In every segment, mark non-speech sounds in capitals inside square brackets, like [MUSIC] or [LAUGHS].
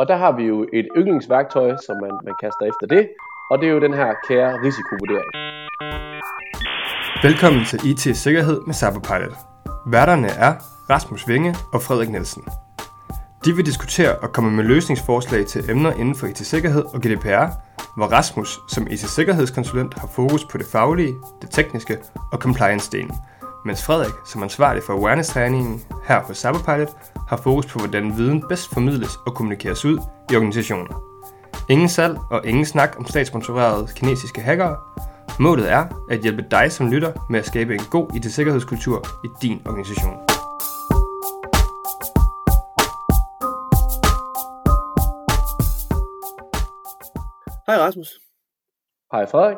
Og der har vi jo et yndlingsværktøj, som man, man kaster efter det, og det er jo den her kære risikovurdering. Velkommen til IT Sikkerhed med Cyberpilot. Værterne er Rasmus Vinge og Frederik Nielsen. De vil diskutere og komme med løsningsforslag til emner inden for IT-sikkerhed og GDPR, hvor Rasmus som IT-sikkerhedskonsulent har fokus på det faglige, det tekniske og compliance-delen, mens Frederik som ansvarlig for awareness-træningen her på Cyberpilot har fokus på, hvordan viden bedst formidles og kommunikeres ud i organisationen. Ingen salg og ingen snak om statssponsorerede kinesiske hackere. Målet er at hjælpe dig som lytter med at skabe en god IT-sikkerhedskultur i din organisation. Hej Rasmus. Hej Frederik.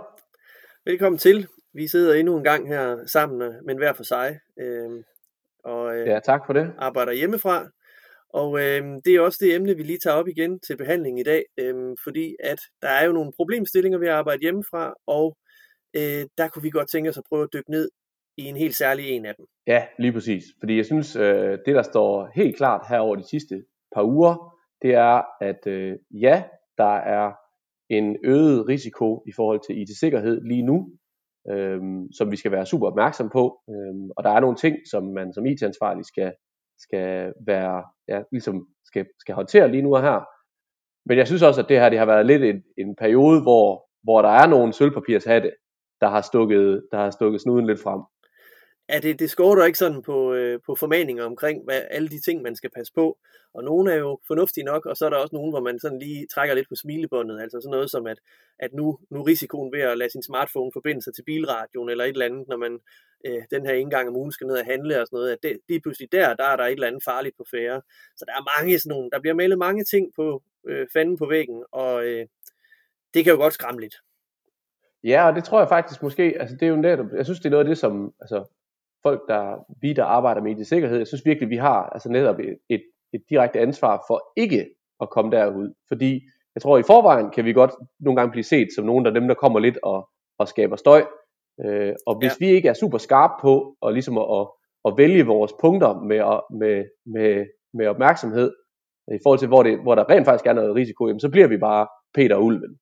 Velkommen til. Vi sidder endnu en gang her sammen, men hver for sig. Øh, og øh, Ja, tak for det. arbejder hjemmefra. Og øh, det er også det emne, vi lige tager op igen til behandling i dag, øh, fordi at der er jo nogle problemstillinger ved at arbejde hjemmefra, og øh, der kunne vi godt tænke os at prøve at dykke ned i en helt særlig en af dem. Ja, lige præcis. Fordi jeg synes, øh, det der står helt klart her over de sidste par uger, det er, at øh, ja, der er en øget risiko i forhold til IT-sikkerhed lige nu, øhm, som vi skal være super opmærksom på. Øhm, og der er nogle ting, som man som IT-ansvarlig skal, skal være, ja, ligesom skal, skal håndtere lige nu og her. Men jeg synes også, at det her det har været lidt en, en periode, hvor, hvor der er nogle sølvpapirshatte, der har stukket, der har stukket snuden lidt frem er det, det skorter ikke sådan på, øh, på formaninger omkring hvad, alle de ting, man skal passe på. Og nogle er jo fornuftige nok, og så er der også nogle, hvor man sådan lige trækker lidt på smilebåndet. Altså sådan noget som, at, at nu, nu er risikoen ved at lade sin smartphone forbinde sig til bilradioen eller et eller andet, når man øh, den her indgang om ugen skal ned og handle og sådan noget. At det, lige pludselig der, der er der et eller andet farligt på færre. Så der er mange sådan nogle, der bliver malet mange ting på øh, fanden på væggen, og øh, det kan jo godt skræmme lidt. Ja, og det tror jeg faktisk måske, altså det er jo netop, jeg synes det er noget af det, som altså, folk, der vi der arbejder med IT-sikkerhed, jeg synes virkelig, vi har altså netop et, et, et direkte ansvar for ikke at komme derud. Fordi jeg tror i forvejen kan vi godt nogle gange blive set som nogen af dem, der kommer lidt og, og skaber støj. Øh, og hvis ja. vi ikke er super skarpe på og ligesom at, at, at vælge vores punkter med, med, med, med opmærksomhed, i forhold til hvor, det, hvor der rent faktisk er noget risiko, jamen, så bliver vi bare Peter og Ulven.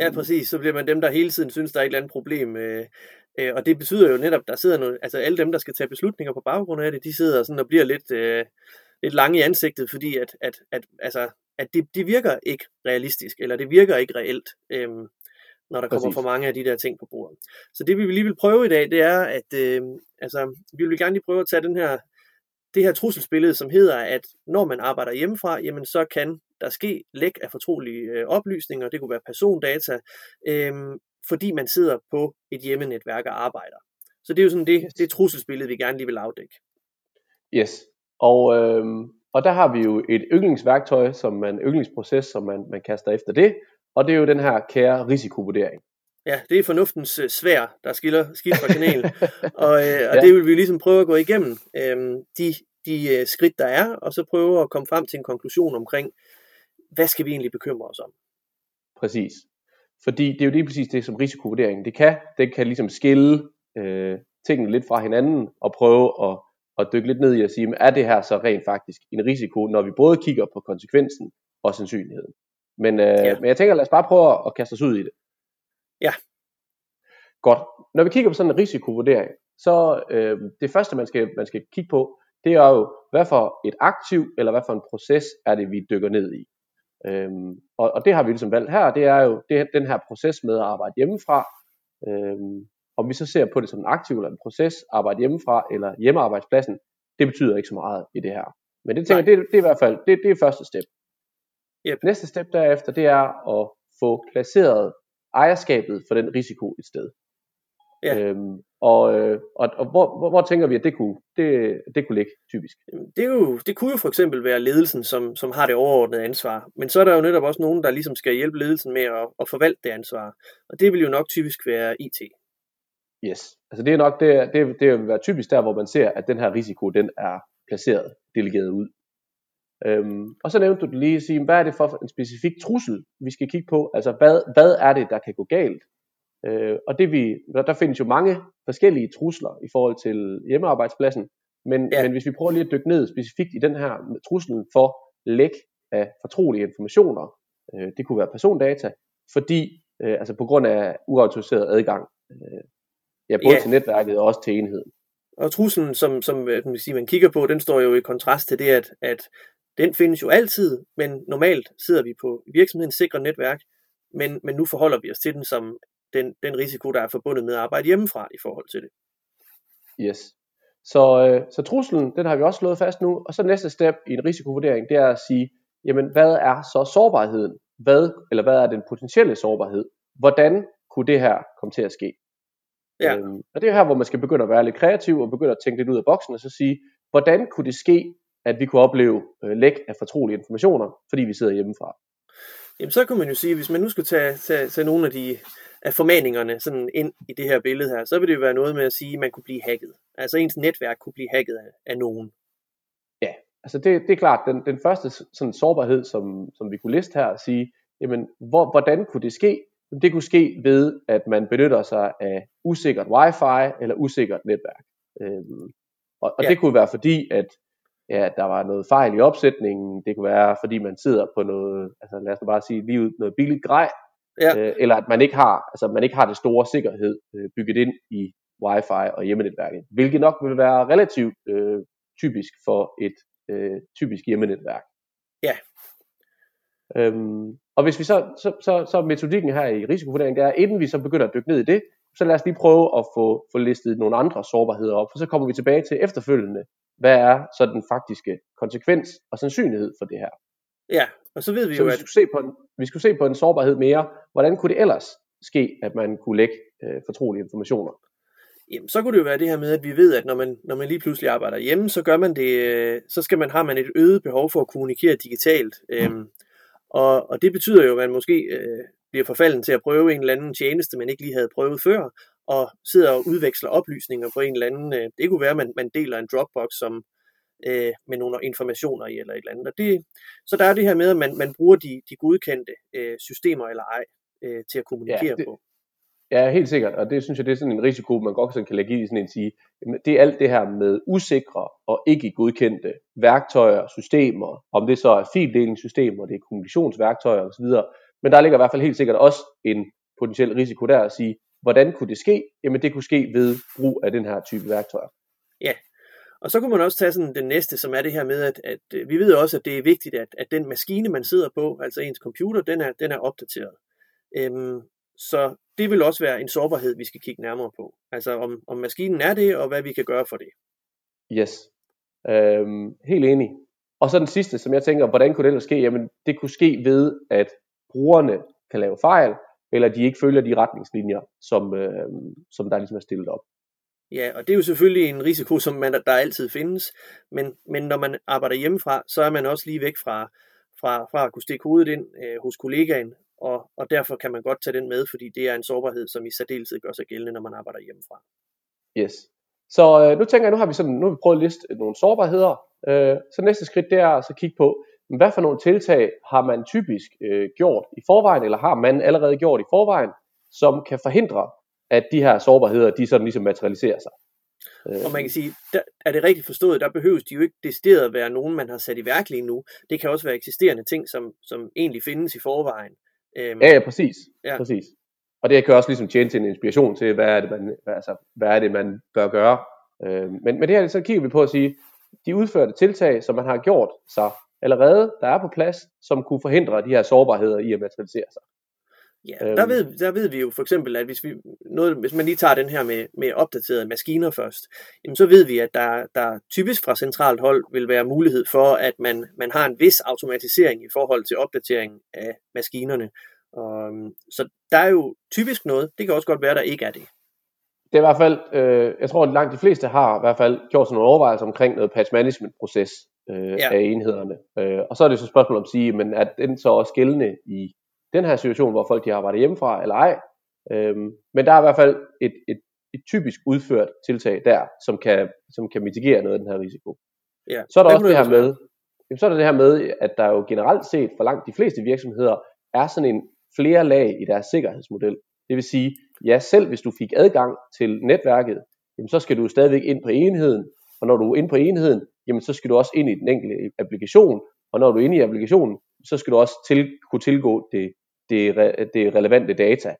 Ja, præcis. Så bliver man dem, der hele tiden synes, der er et eller andet problem. Øh, og det betyder jo netop, der sidder noget, altså alle dem, der skal tage beslutninger på baggrund af det, de sidder sådan og bliver lidt, øh, lidt lange i ansigtet, fordi at, at, at, altså, at det, de virker ikke realistisk, eller det virker ikke reelt, øh, når der kommer Præcis. for mange af de der ting på bordet. Så det vi lige vil prøve i dag, det er, at øh, altså, vi vil gerne lige prøve at tage den her, det her trusselsbillede, som hedder, at når man arbejder hjemmefra, jamen så kan der ske læk af fortrolige øh, oplysninger, det kunne være persondata, øh, fordi man sidder på et hjemmenetværk og arbejder. Så det er jo sådan det, det trusselsbillede, vi gerne lige vil afdække. Yes. Og, øhm, og der har vi jo et yndlingsværktøj, som man, yndlingsproces, som man, man kaster efter det, og det er jo den her kære risikovurdering. Ja, det er fornuftens øh, svær, der skiller skidt fra kanel. [LAUGHS] og og ja. det vil vi ligesom prøve at gå igennem øh, de, de øh, skridt, der er, og så prøve at komme frem til en konklusion omkring, hvad skal vi egentlig bekymre os om? Præcis. Fordi det er jo lige præcis det, som risikovurderingen det kan. Det kan ligesom skille øh, tingene lidt fra hinanden og prøve at, at dykke lidt ned i at sige, er det her så rent faktisk en risiko, når vi både kigger på konsekvensen og sandsynligheden. Men, øh, ja. men jeg tænker, lad os bare prøve at kaste os ud i det. Ja. Godt. Når vi kigger på sådan en risikovurdering, så øh, det første, man skal, man skal kigge på, det er jo, hvad for et aktiv, eller hvad for en proces er det, vi dykker ned i. Øhm, og, og det har vi ligesom valgt her, det er jo det, den her proces med at arbejde hjemmefra. Øhm, om vi så ser på det som en aktiv eller en proces, arbejde hjemmefra eller hjemmearbejdspladsen, det betyder ikke så meget i det her. Men det tænker jeg, det, det er i hvert fald, det, det er første step. Yep. Næste step derefter, det er at få placeret ejerskabet for den risiko et sted. Ja. Øhm, og, øh, og, og hvor, hvor, hvor tænker vi, at det kunne, det, det kunne ligge typisk? Det, er jo, det kunne jo for eksempel være ledelsen, som, som har det overordnede ansvar. Men så er der jo netop også nogen, der ligesom skal hjælpe ledelsen med at, at forvalte det ansvar. Og det vil jo nok typisk være IT. Yes. Altså det er nok det, det, det vil være typisk der, hvor man ser, at den her risiko, den er placeret, delegeret ud. Øhm, og så nævnte du lige sige, hvad er det for en specifik trussel, vi skal kigge på? Altså hvad, hvad er det, der kan gå galt? Øh, og det vi, der, der findes jo mange forskellige trusler i forhold til hjemmearbejdspladsen, men, ja. men hvis vi prøver lige at dykke ned specifikt i den her truslen for læk af fortrolige informationer, øh, det kunne være persondata, fordi, øh, altså på grund af uautoriseret adgang, øh, ja, både Ja. til netværket og også til enheden. Og truslen, som, som øh, man, sige, man kigger på, den står jo i kontrast til det, at, at den findes jo altid, men normalt sidder vi på virksomhedens sikre netværk, men, men nu forholder vi os til den som den, den risiko, der er forbundet med at arbejde hjemmefra i forhold til det. Yes. Så, øh, så truslen, den har vi også slået fast nu, og så næste step i en risikovurdering, det er at sige, jamen hvad er så sårbarheden? Hvad, eller hvad er den potentielle sårbarhed? Hvordan kunne det her komme til at ske? Ja. Øhm, og det er her, hvor man skal begynde at være lidt kreativ og begynde at tænke lidt ud af boksen og så sige, hvordan kunne det ske, at vi kunne opleve øh, læk af fortrolige informationer, fordi vi sidder hjemmefra? Jamen så kunne man jo sige, hvis man nu skulle tage, tage, tage nogle af de af formaningerne sådan ind i det her billede her, så vil det jo være noget med at sige, at man kunne blive hacket. Altså ens netværk kunne blive hacket af, af nogen. Altså det, det er klart, den, den første sådan sårbarhed, som, som vi kunne liste her, at sige, jamen, hvor, hvordan kunne det ske? Det kunne ske ved, at man benytter sig af usikkert wifi eller usikkert netværk. Øhm, og og Ja. det kunne være fordi, at ja, der var noget fejl i opsætningen. Det kunne være, fordi man sidder på noget, altså lad os bare sige lige ud, noget billigt grej. Ja. Øh, eller at man ikke har, altså man ikke har det store sikkerhed øh, bygget ind i wifi og hjemmenetværket. Hvilket nok vil være relativt øh, typisk for et øh, typisk hjemmenetværk. Ja. Øhm, og hvis vi så, så, så, så metodikken her i risikovurdering, det er, inden vi så begynder at dykke ned i det, så lad os lige prøve at få, få listet nogle andre sårbarheder op, for så kommer vi tilbage til efterfølgende, hvad er så den faktiske konsekvens og sandsynlighed for det her. Ja, og så ved vi Så jo, vi at skulle, se på en, vi skulle se på en sårbarhed mere, hvordan kunne det ellers ske, at man kunne lægge øh, fortrolige informationer? Jamen, så kunne det jo være det her med, at vi ved, at når man, når man lige pludselig arbejder hjemme, så gør man det, øh, så skal man, har man et øget behov for at kommunikere digitalt. Øhm, og, og det betyder jo, at man måske øh, bliver forfalden til at prøve en eller anden tjeneste, man ikke lige havde prøvet før, og sidder og udveksler oplysninger på en eller anden, øh, det kunne være, at man, man deler en Dropbox som, øh, med nogle informationer i eller et eller andet. Og det, så der er det her med, at man, man bruger de, de godkendte øh, systemer eller ej øh, til at kommunikere Ja, det- på. Ja, helt sikkert, og det synes jeg, det er sådan en risiko, man godt sådan kan lægge i sådan en sige, jamen, det er alt det her med usikre og ikke godkendte værktøjer, systemer, om det så er fildelingssystemer, det er kommunikationsværktøjer osv., men der ligger i hvert fald helt sikkert også en potentiel risiko der at sige, hvordan kunne det ske? Jamen det kunne ske ved brug af den her type værktøjer. Og så kunne man også tage sådan den næste, som er det her med, at, at øh, vi ved også, at det er vigtigt, at, at den maskine, man sidder på, altså ens computer, den er, den er opdateret. Øhm, så det vil også være en sårbarhed, vi skal kigge nærmere på. Altså om, om maskinen er det, og hvad vi kan gøre for det. Yes. Øhm, helt enig. Og så den sidste, som jeg tænker, hvordan kunne det ellers ske? Jamen det kunne ske ved, at brugerne kan lave fejl, eller de ikke følger de retningslinjer, som, øh, som der ligesom er stillet op. Ja, og det er jo selvfølgelig en risiko, som man, der altid findes, men, men når man arbejder hjemmefra, så er man også lige væk fra, fra, fra at kunne stikke hovedet ind øh, hos kollegaen, og, og derfor kan man godt tage den med, fordi det er en sårbarhed, som i særdeleshed gør sig gældende, når man arbejder hjemmefra. Yes. Så øh, nu tænker jeg, nu har vi sådan, nu har vi prøvet at liste nogle sårbarheder. Øh, så næste skridt det er at at kigge på, hvad for nogle tiltag har man typisk øh, gjort i forvejen, eller har man allerede gjort i forvejen, som kan forhindre, at de her sårbarheder, de sådan ligesom materialiserer sig. Øh, Og man kan sige, der, er det rigtigt forstået, der behøves de jo ikke decideret at være nogen, man har sat i værk lige nu. Det kan også være eksisterende ting, som, som egentlig findes i forvejen. Øhm, Ja, ja, præcis. Ja. Præcis. Og det kan også ligesom tjene til en inspiration til, hvad er det, man, altså, hvad er det, man bør gøre. Øh, men, men det her, så kigger vi på at sige, de udførte tiltag, som man har gjort sig allerede, der er på plads, som kunne forhindre de her sårbarheder i at materialisere sig. Ja, Øhm. der ved, der ved vi jo for eksempel, at hvis, vi, noget, hvis man lige tager den her med, med opdaterede maskiner først, jamen så ved vi, at der, der typisk fra centralt hold vil være mulighed for, at man, man har en vis automatisering i forhold til opdatering af maskinerne. Og, øhm, så der er jo typisk noget, det kan også godt være, der ikke er det. Det er i hvert fald, øh, jeg tror, at langt de fleste har i hvert fald gjort sådan nogle overvejelser omkring noget patch management proces øh, Ja. ja. af enhederne. Øh, og så er det så et spørgsmål om at sige, men er den så også gældende i den her situation, hvor folk de arbejder hjemmefra, eller ej? Øhm, men der er i hvert fald et, et, et typisk udført tiltag der, som kan, som kan mitigere noget af den her risiko. Ja, Så er der hvad også det her med, jamen, så er der det her med, at der jo generelt set for langt de fleste virksomheder er sådan en flere lag i deres sikkerhedsmodel. Det vil sige, ja, selv hvis du fik adgang til netværket, jamen, så skal du stadigvæk ind på enheden, og når du er inde på enheden, jamen, så skal du også ind i den enkelte applikation, og når du er inde i applikationen, så skal du også til, kunne tilgå det, det, det relevante data.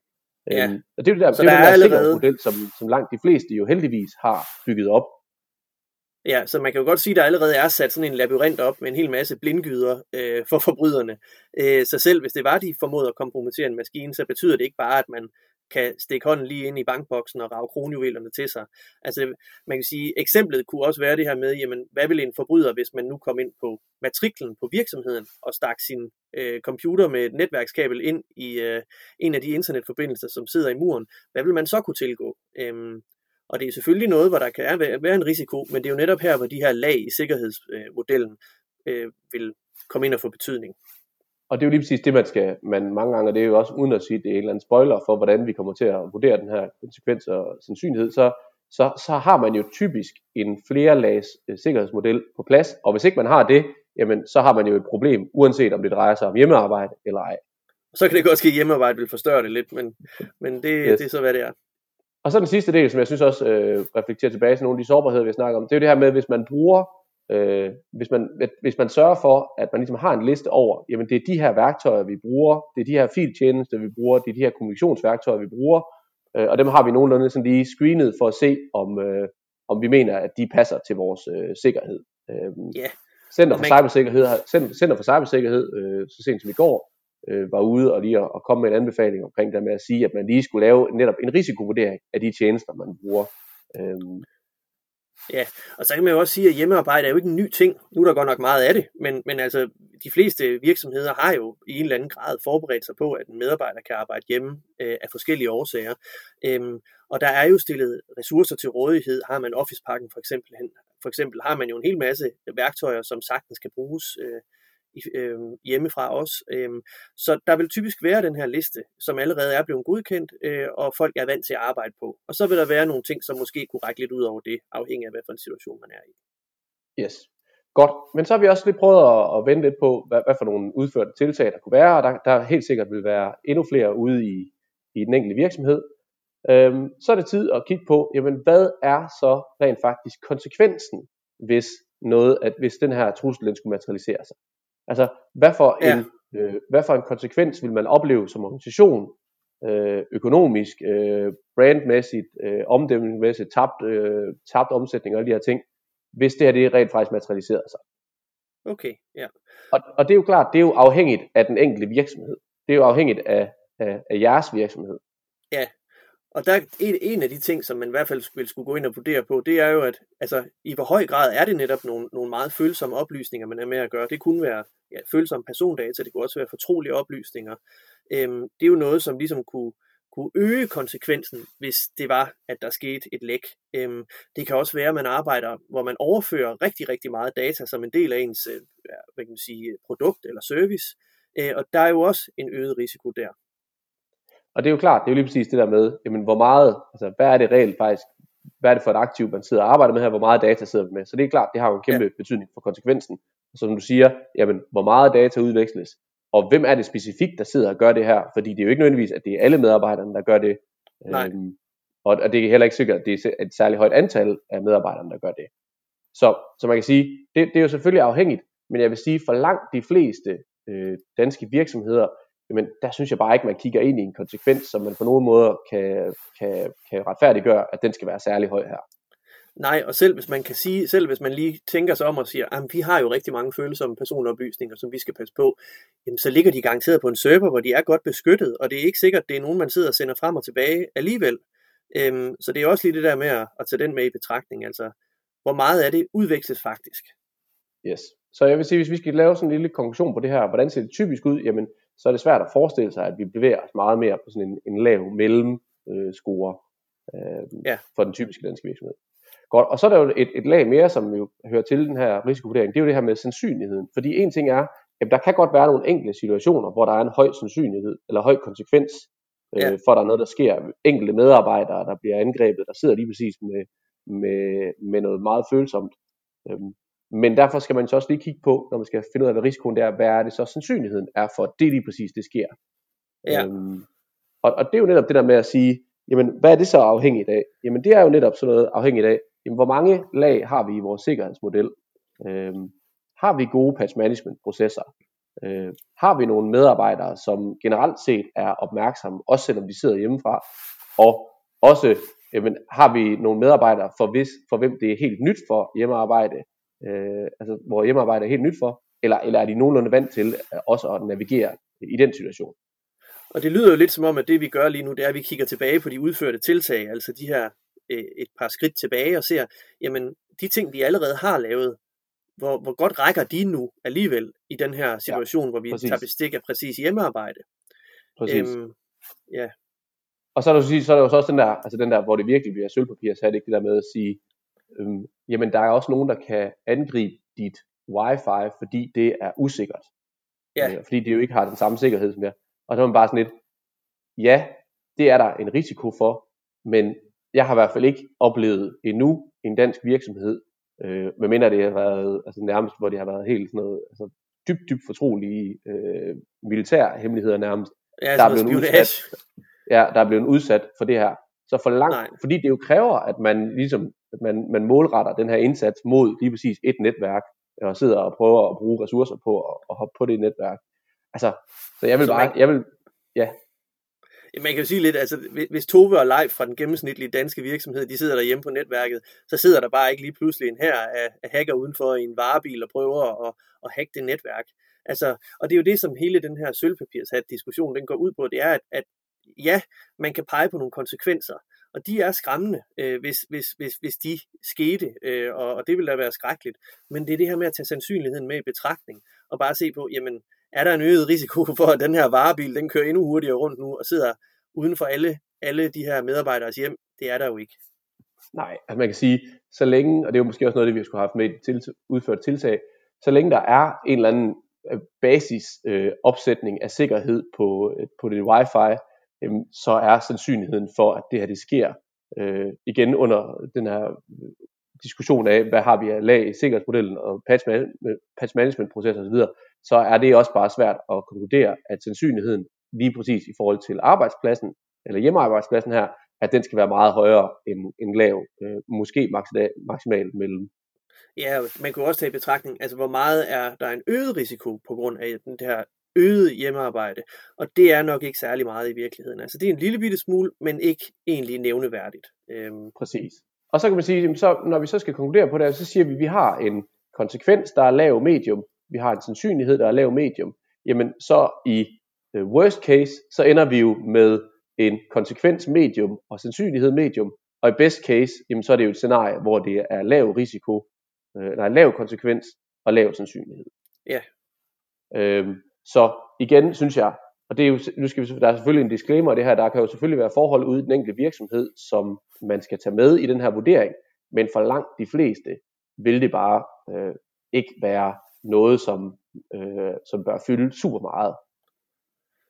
Ja. Øhm, og det er jo det der, Så det er der den er der allerede- sikkerhedsmodel, som, som langt de fleste jo heldigvis har bygget op. Ja, så man kan jo godt sige, at der allerede er sat sådan en labyrint op med en hel masse blindgyder øh, for forbryderne. Øh, så selv hvis det var, de formåede at kompromittere en maskine, så betyder det ikke bare, at man kan stikke hånden lige ind i bankboksen og rave kronjuvelerne til sig. Altså, man kan sige, eksemplet kunne også være det her med, jamen, hvad vil en forbryder, hvis man nu kom ind på matriklen på virksomheden og stak sin øh, computer med et netværkskabel ind i øh, en af de internetforbindelser, som sidder i muren, hvad vil man så kunne tilgå? Øhm, og det er selvfølgelig noget, hvor der kan være- en risiko, men det er jo netop her, hvor de her lag i sikkerhedsmodellen øh, vil komme ind og få betydning. Og det er jo lige præcis det, man skal, man mange gange, og det er jo også uden at sige, det er en eller anden spoiler for, hvordan vi kommer til at vurdere den her konsekvens og sandsynlighed, så, så, så har man jo typisk en flerelags øh, sikkerhedsmodel på plads, og hvis ikke man har det, jamen så har man jo et problem, uanset om det drejer sig om hjemmearbejde eller ej. Så kan det godt ske, at hjemmearbejde vil forstørre det lidt, men, men det, Yes. det er så, hvad det er. Og så den sidste del, som jeg synes også øh, reflekterer tilbage til nogle af de sårbarheder, vi snakker om, det er jo det her med, hvis man bruger, øh, hvis, man, hvis man sørger for, at man ligesom har en liste over, jamen det er de her værktøjer, vi bruger, det er de her filtjenester, vi bruger, det er de her kommunikationsværktøjer, vi bruger, øh, og dem har vi nogenlunde sådan lige screenet for at se, om, øh, om vi mener, at de passer til vores øh, sikkerhed. Øh, Ja. Center for Cybersikkerhed, Center Center for Cybersikkerhed, øh, så sent som i går, øh, var ude og lige at, at komme med en anbefaling omkring det med at sige, at man lige skulle lave netop en risikovurdering af de tjenester, man bruger. Ja, Og så kan man jo også sige, at hjemmearbejde er jo ikke en ny ting. Nu er der godt nok meget af det, men, men altså, de fleste virksomheder har jo i en eller anden grad forberedt sig på, at en medarbejder kan arbejde hjemme øh, af forskellige årsager. Øhm, og der er jo stillet ressourcer til rådighed. Har man Office-pakken for eksempel, for eksempel har man jo en hel masse værktøjer, som sagtens kan bruges øh, øh, hjemmefra også. Øh, så der vil typisk være den her liste, som allerede er blevet godkendt, øh, og folk er vant til at arbejde på. Og så vil der være nogle ting, som måske kunne række lidt ud over det, afhængig af, hvad for en situation man er i. yes. Godt, men så har vi også lige prøvet at, at vente lidt på, hvad, hvad for nogle udførte tiltag der kunne være, og der, der helt sikkert vil være endnu flere ude i, i den enkelte virksomhed. Øhm, så er det tid at kigge på, jamen hvad er så rent faktisk konsekvensen, hvis noget, at hvis den her trussel den skulle materialisere sig? Altså, hvad for, Ja. en, øh, hvad for en konsekvens vil man opleve som organisation, øh, økonomisk, øh, brandmæssigt, øh, omdæmningsmæssigt, tabt, øh, tabt omsætning og alle de her ting, hvis det her det rent faktisk materialiserer sig. Okay, ja. Og, og det er jo klart, det er jo afhængigt af den enkelte virksomhed. Det er jo afhængigt af, af, af jeres virksomhed. Og der er en, en af de ting, som man i hvert fald vil skulle gå ind og vurdere på, det er jo, at altså, i hvor høj grad er det netop nogle, nogle meget følsomme oplysninger, man er med at gøre. Det kunne være ja, følsomme persondata, det kunne også være fortrolige oplysninger. Øhm, det er jo noget, som ligesom kunne, kunne øge konsekvensen, hvis det var, at der skete et læk. Øhm, det kan også være, at man arbejder, hvor man overfører rigtig, rigtig meget data som en del af ens ja, hvad kan man sige, produkt eller service. Øh, og der er jo også en øget risiko der. Og det er jo klart, det er jo lige præcis det der med, jamen hvor meget, altså hvad er det reelt faktisk, hvad er det for et aktiv, man sidder og arbejder med her, hvor meget data sidder man med. Så det er klart, det har jo en kæmpe ja. betydning for konsekvensen. Og som du siger, jamen hvor meget data udveksles, og hvem er det specifikt, der sidder og gør det her, fordi det er jo ikke nødvendigvis, at det er alle medarbejderne, der gør det. Nej. Øhm, og, og det er heller ikke sikkert, at det er et særligt højt antal af medarbejderne, der gør det. Så, så man kan sige, det, det er jo selvfølgelig afhængigt, men jeg vil sige, for langt de fleste øh, danske virksomheder, jamen der synes jeg bare ikke, man kigger ind i en konsekvens, som man på nogen måde kan, kan, kan retfærdiggøre, at den skal være særlig høj her. Nej, og selv hvis man kan sige, selv hvis man lige tænker sig om og siger, at vi har jo rigtig mange følsomme personoplysninger, som vi skal passe på, jamen, så ligger de garanteret på en server, hvor de er godt beskyttet, og det er ikke sikkert, at det er nogen, man sidder og sender frem og tilbage alligevel. Øhm, så det er også lige det der med at, at tage den med i betragtning, altså hvor meget af det udveksles faktisk. Yes. Så jeg vil sige, hvis vi skal lave sådan en lille konklusion på det her, hvordan ser det typisk ud, jamen så er det svært at forestille sig, at vi bevæger os meget mere på sådan en, en lav mellem øh, score øh, Ja. for den typiske danske virksomhed. Godt, og så er der jo et, et lag mere, som jo hører til den her risikovurdering, det er jo det her med sandsynligheden. Fordi en ting er, at der kan godt være nogle enkelte situationer, hvor der er en høj sandsynlighed, eller høj konsekvens, øh, Ja. for at der er noget, der sker. Enkelte medarbejdere, der bliver angrebet, der sidder lige præcis med, med, med noget meget følsomt. Øhm, men derfor skal man så også lige kigge på, når man skal finde ud af, hvad risikoen er, hvad er det så sandsynligheden er for, at det lige præcis det sker. Ja. Øhm, og, og det er jo netop det der med at sige, jamen hvad er det så afhængigt af? Jamen det er jo netop sådan noget afhængigt af, jamen hvor mange lag har vi i vores sikkerhedsmodel? Øhm, har vi gode patch management processer? Øh, har vi nogle medarbejdere, som generelt set er opmærksomme, også selvom de sidder hjemmefra? Og også, jamen, har vi nogle medarbejdere, for, hvis, for hvem det er helt nyt for hjemmearbejde, øh, altså hvor hjemmearbejde er helt nyt for, eller, eller er de nogenlunde vant til øh, også at navigere i den situation? Og det lyder jo lidt som om, at det vi gør lige nu, det er, at vi kigger tilbage på de udførte tiltag, altså de her øh, et par skridt tilbage og ser, jamen de ting, vi allerede har lavet, hvor, hvor godt rækker de nu alligevel i den her situation, ja, hvor vi præcis. tager bestik af præcis hjemmearbejde. Præcis. Øhm, ja. Og så er, der, så er der jo så også den der, altså den der, hvor det virkelig bliver sølvpapir, så er det ikke det der med at sige, øhm, jamen der er også nogen, der kan angribe dit wifi, fordi det er usikkert. Ja. Øh, fordi det jo ikke har den samme sikkerhed som jeg. Og så er man bare sådan lidt, ja, det er der en risiko for, men jeg har i hvert fald ikke oplevet endnu en dansk virksomhed, øh, medmindre det har været altså nærmest, hvor det har været helt sådan noget, altså dybt, dybt fortrolige øh, militær hemmeligheder nærmest. Ja, der er blevet udsat, ja, der er blevet udsat for det her. Så for langt, Nej. fordi det jo kræver, at man ligesom, man, man målretter den her indsats mod lige præcis et netværk, og sidder og prøver at bruge ressourcer på at, at hoppe på det netværk. Altså, så jeg vil så bare, jeg vil, ja. Man kan jo sige lidt, altså hvis Tove og Leif fra den gennemsnitlige danske virksomhed, de sidder derhjemme på netværket, så sidder der bare ikke lige pludselig en her af, af hacker udenfor i en varebil og prøver at, at hacke det netværk. Altså, og det er jo det, som hele den her sølvpapirshat diskussion, den går ud på, det er, at, at ja, man kan pege på nogle konsekvenser, og de er skræmmende, øh, hvis, hvis, hvis, hvis de skete, øh, og, og det vil da være skrækkeligt. Men det er det her med at tage sandsynligheden med i betragtning, og bare se på, jamen, er der en øget risiko [LAUGHS] for, at den her varebil, den kører endnu hurtigere rundt nu, og sidder uden for alle, alle de her medarbejderes hjem? Det er der jo ikke. Nej, altså man kan sige, så længe, og det er jo måske også noget, det vi skulle have haft med til, udført tiltag, så længe der er en eller anden øh, basis øh, opsætning af sikkerhed på, øh, på det wifi, øh, så er sandsynligheden for, at det her det sker øh, igen under den her øh, diskussion af, hvad har vi af lag i sikkerhedsmodellen og patch, patch management processer osv., så er det også bare svært at konkludere, at sandsynligheden lige præcis i forhold til arbejdspladsen, eller hjemmearbejdspladsen her, at den skal være meget højere end, end lav, øh, måske maksimalt mellem. Ja, man kunne også tage i betragtning, altså hvor meget er der en øget risiko på grund af den her øget hjemmearbejde, og det er nok ikke særlig meget i virkeligheden. Altså det er en lille bitte smule, men ikke egentlig nævneværdigt. Øhm. Præcis. Og så kan man sige, så, når vi så skal konkludere på det, så siger vi, at vi har en konsekvens, der er lav medium, vi har en sandsynlighed, der er lav medium, jamen så i uh, worst case, så ender vi jo med en konsekvens medium og sandsynlighed medium, og i best case, jamen så er det jo et scenarie, hvor det er lav risiko, øh, nej, lav konsekvens og lav sandsynlighed. Ja. Øhm, så igen synes jeg, og det er jo, nu skal vi, der er selvfølgelig en disclaimer det her, der kan jo selvfølgelig være forhold ude i den enkelte virksomhed, som man skal tage med i den her vurdering, men for langt de fleste vil det bare øh, ikke være noget, som, øh, som bør fylde super meget.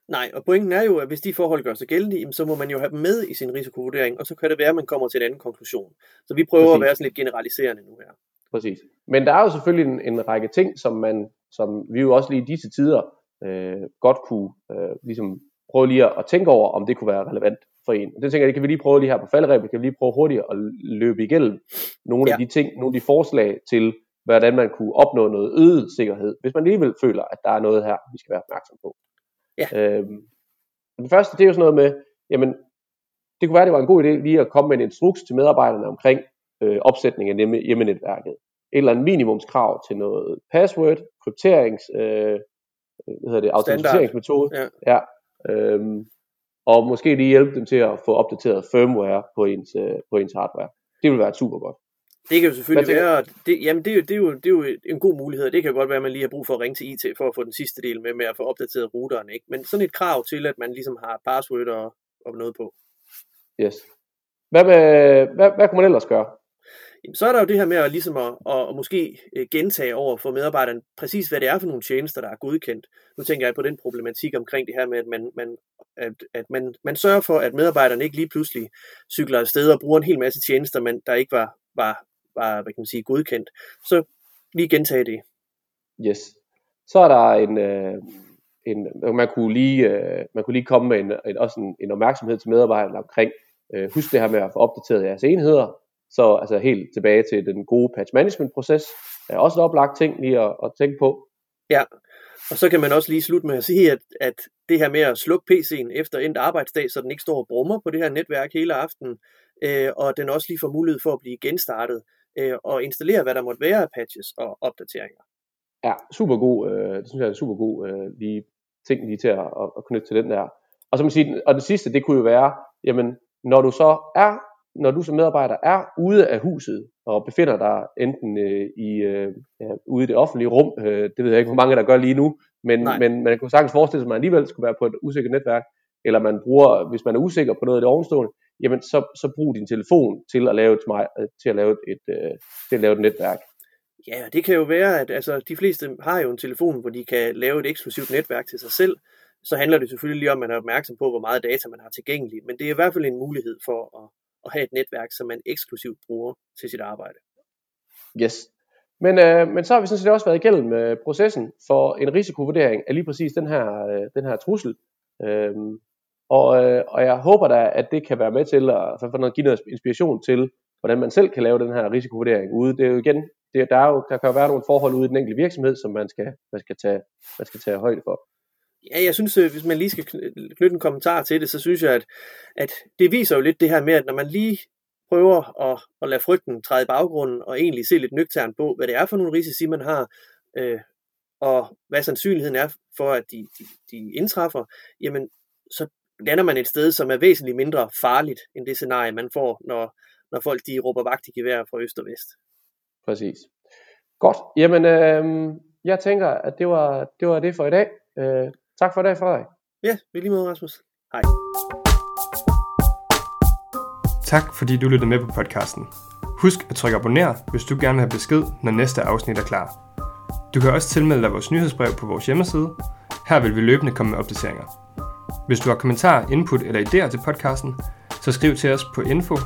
Nej, og pointen er jo, at hvis de forhold gør sig gældende, så må man jo have dem med i sin risikovurdering, og så kan det være, at man kommer til en anden konklusion. Så vi prøver Præcis. at være sådan lidt generaliserende nu her. Præcis. Men der er jo selvfølgelig en, en række ting, som, man, som vi jo også lige i disse tider øh, godt kunne øh, ligesom prøve lige at, at tænke over, om det kunne være relevant for en. Det tænker jeg, det kan vi lige prøve lige her på falderæbet, kan vi lige prøve hurtigt at løbe igennem nogle ja. af de ting, nogle af de forslag til, hvordan man kunne opnå noget øget sikkerhed, hvis man alligevel føler, at der er noget her, vi skal være opmærksom på. Ja. Øhm, det første, det er jo sådan noget med, jamen, det kunne være, det var en god idé lige at komme med en instruks til medarbejderne omkring øh, opsætning af hjemmenetværket. Et eller andet minimumskrav til noget password, krypterings, øh, hvad hedder det, autentiseringsmetode. Ja. ja øhm, og måske lige hjælpe dem til at få opdateret firmware på ens, øh, på ens hardware. Det vil være super godt. Det kan jo selvfølgelig være, det, jamen det, er jo, det, er jo, det er jo en god mulighed. Det kan godt være, at man lige har brug for at ringe til IT for at få den sidste del med, med at få opdateret routeren. Ikke? Men sådan et krav til, at man ligesom har password og, og noget på. Yes. Hvad, med, hvad, hvad kan man ellers gøre? Så er der jo det her med at, ligesom at, at, at måske øh, gentage over for medarbejderen præcis, hvad det er for nogle tjenester, der er godkendt. Nu tænker jeg på den problematik omkring det her med, at man, man, at, at man, man sørger for, at medarbejderne ikke lige pludselig cykler afsted og bruger en hel masse tjenester, men der ikke var, var var hvad kan man sige, godkendt. Så lige gentage det. Yes. Så er der en, øh, en man, kunne lige, øh, man kunne lige komme med en, en, også en, en opmærksomhed til medarbejderne omkring, øh, husk det her med at få opdateret jeres enheder, så altså helt tilbage til den gode patch management proces, er også en oplagt ting lige at, at tænke på. Ja, og så kan man også lige slutte med at sige, at, at det her med at slukke PC'en efter endt arbejdsdag, så den ikke står og brummer på det her netværk hele aftenen, øh, og den også lige får mulighed for at blive genstartet øh, og installere, hvad der måtte være af patches og opdateringer. Ja, super god, øh, det synes jeg er super god øh, lige ting lige til at, at, at knytte til den der. Og så man sige, og det sidste, det kunne jo være, jamen, når du så er, når du som medarbejder er ude af huset, og befinder dig enten øh, i, øh, ja, ude i det offentlige rum, øh, det ved jeg ikke, hvor mange der gør lige nu, men, men man kunne sagtens forestille sig, at man alligevel skulle være på et usikkert netværk, eller man bruger, hvis man er usikker på noget af det ovenstående, jamen så, så brug din telefon til at lave et, øh, til at lave et, et, øh, til at lave et netværk. Ja, det kan jo være, at altså, de fleste har jo en telefon, hvor de kan lave et eksklusivt netværk til sig selv. Så handler det selvfølgelig lige om, at man er opmærksom på, hvor meget data man har tilgængeligt. Men det er i hvert fald en mulighed for at, at have et netværk, som man eksklusivt bruger til sit arbejde. Yes. Men, øh, men så har vi sådan set også været igennem øh, processen for en risikovurdering af lige præcis den her, øh, den her trussel. Øhm, og, øh, og jeg håber da, at det kan være med til at, for, noget, at give noget inspiration til, hvordan man selv kan lave den her risikovurdering ude. Det er jo igen, det, der, er jo, der kan jo være nogle forhold ude i den enkelte virksomhed, som man skal, man skal, tage, man skal tage højde for. Ja, jeg synes, øh, hvis man lige skal knytte en kommentar til det, så synes jeg, at, at det viser jo lidt det her med, at når man lige prøver at, at lade frygten træde i baggrunden, og egentlig se lidt nøgternt på, hvad det er for nogle risici, man har, øh, og hvad sandsynligheden er for, at de, de, de indtræffer, jamen så lander man et sted, som er væsentligt mindre farligt, end det scenarie, man får, når, når folk de råber vagt i gevær fra øst og vest. Præcis. Godt. Jamen, øh, jeg tænker, at det var, det var det for i dag. Øh, tak for det, Frederik. Ja, vi lige måde, Rasmus. Hej. Tak fordi du lyttede med på podcasten. Husk at trykke abonner, hvis du gerne vil have besked, når næste afsnit er klar. Du kan også tilmelde dig vores nyhedsbrev på vores hjemmeside. Her vil vi løbende komme med opdateringer. Hvis du har kommentarer, input eller idéer til podcasten, så skriv til os på info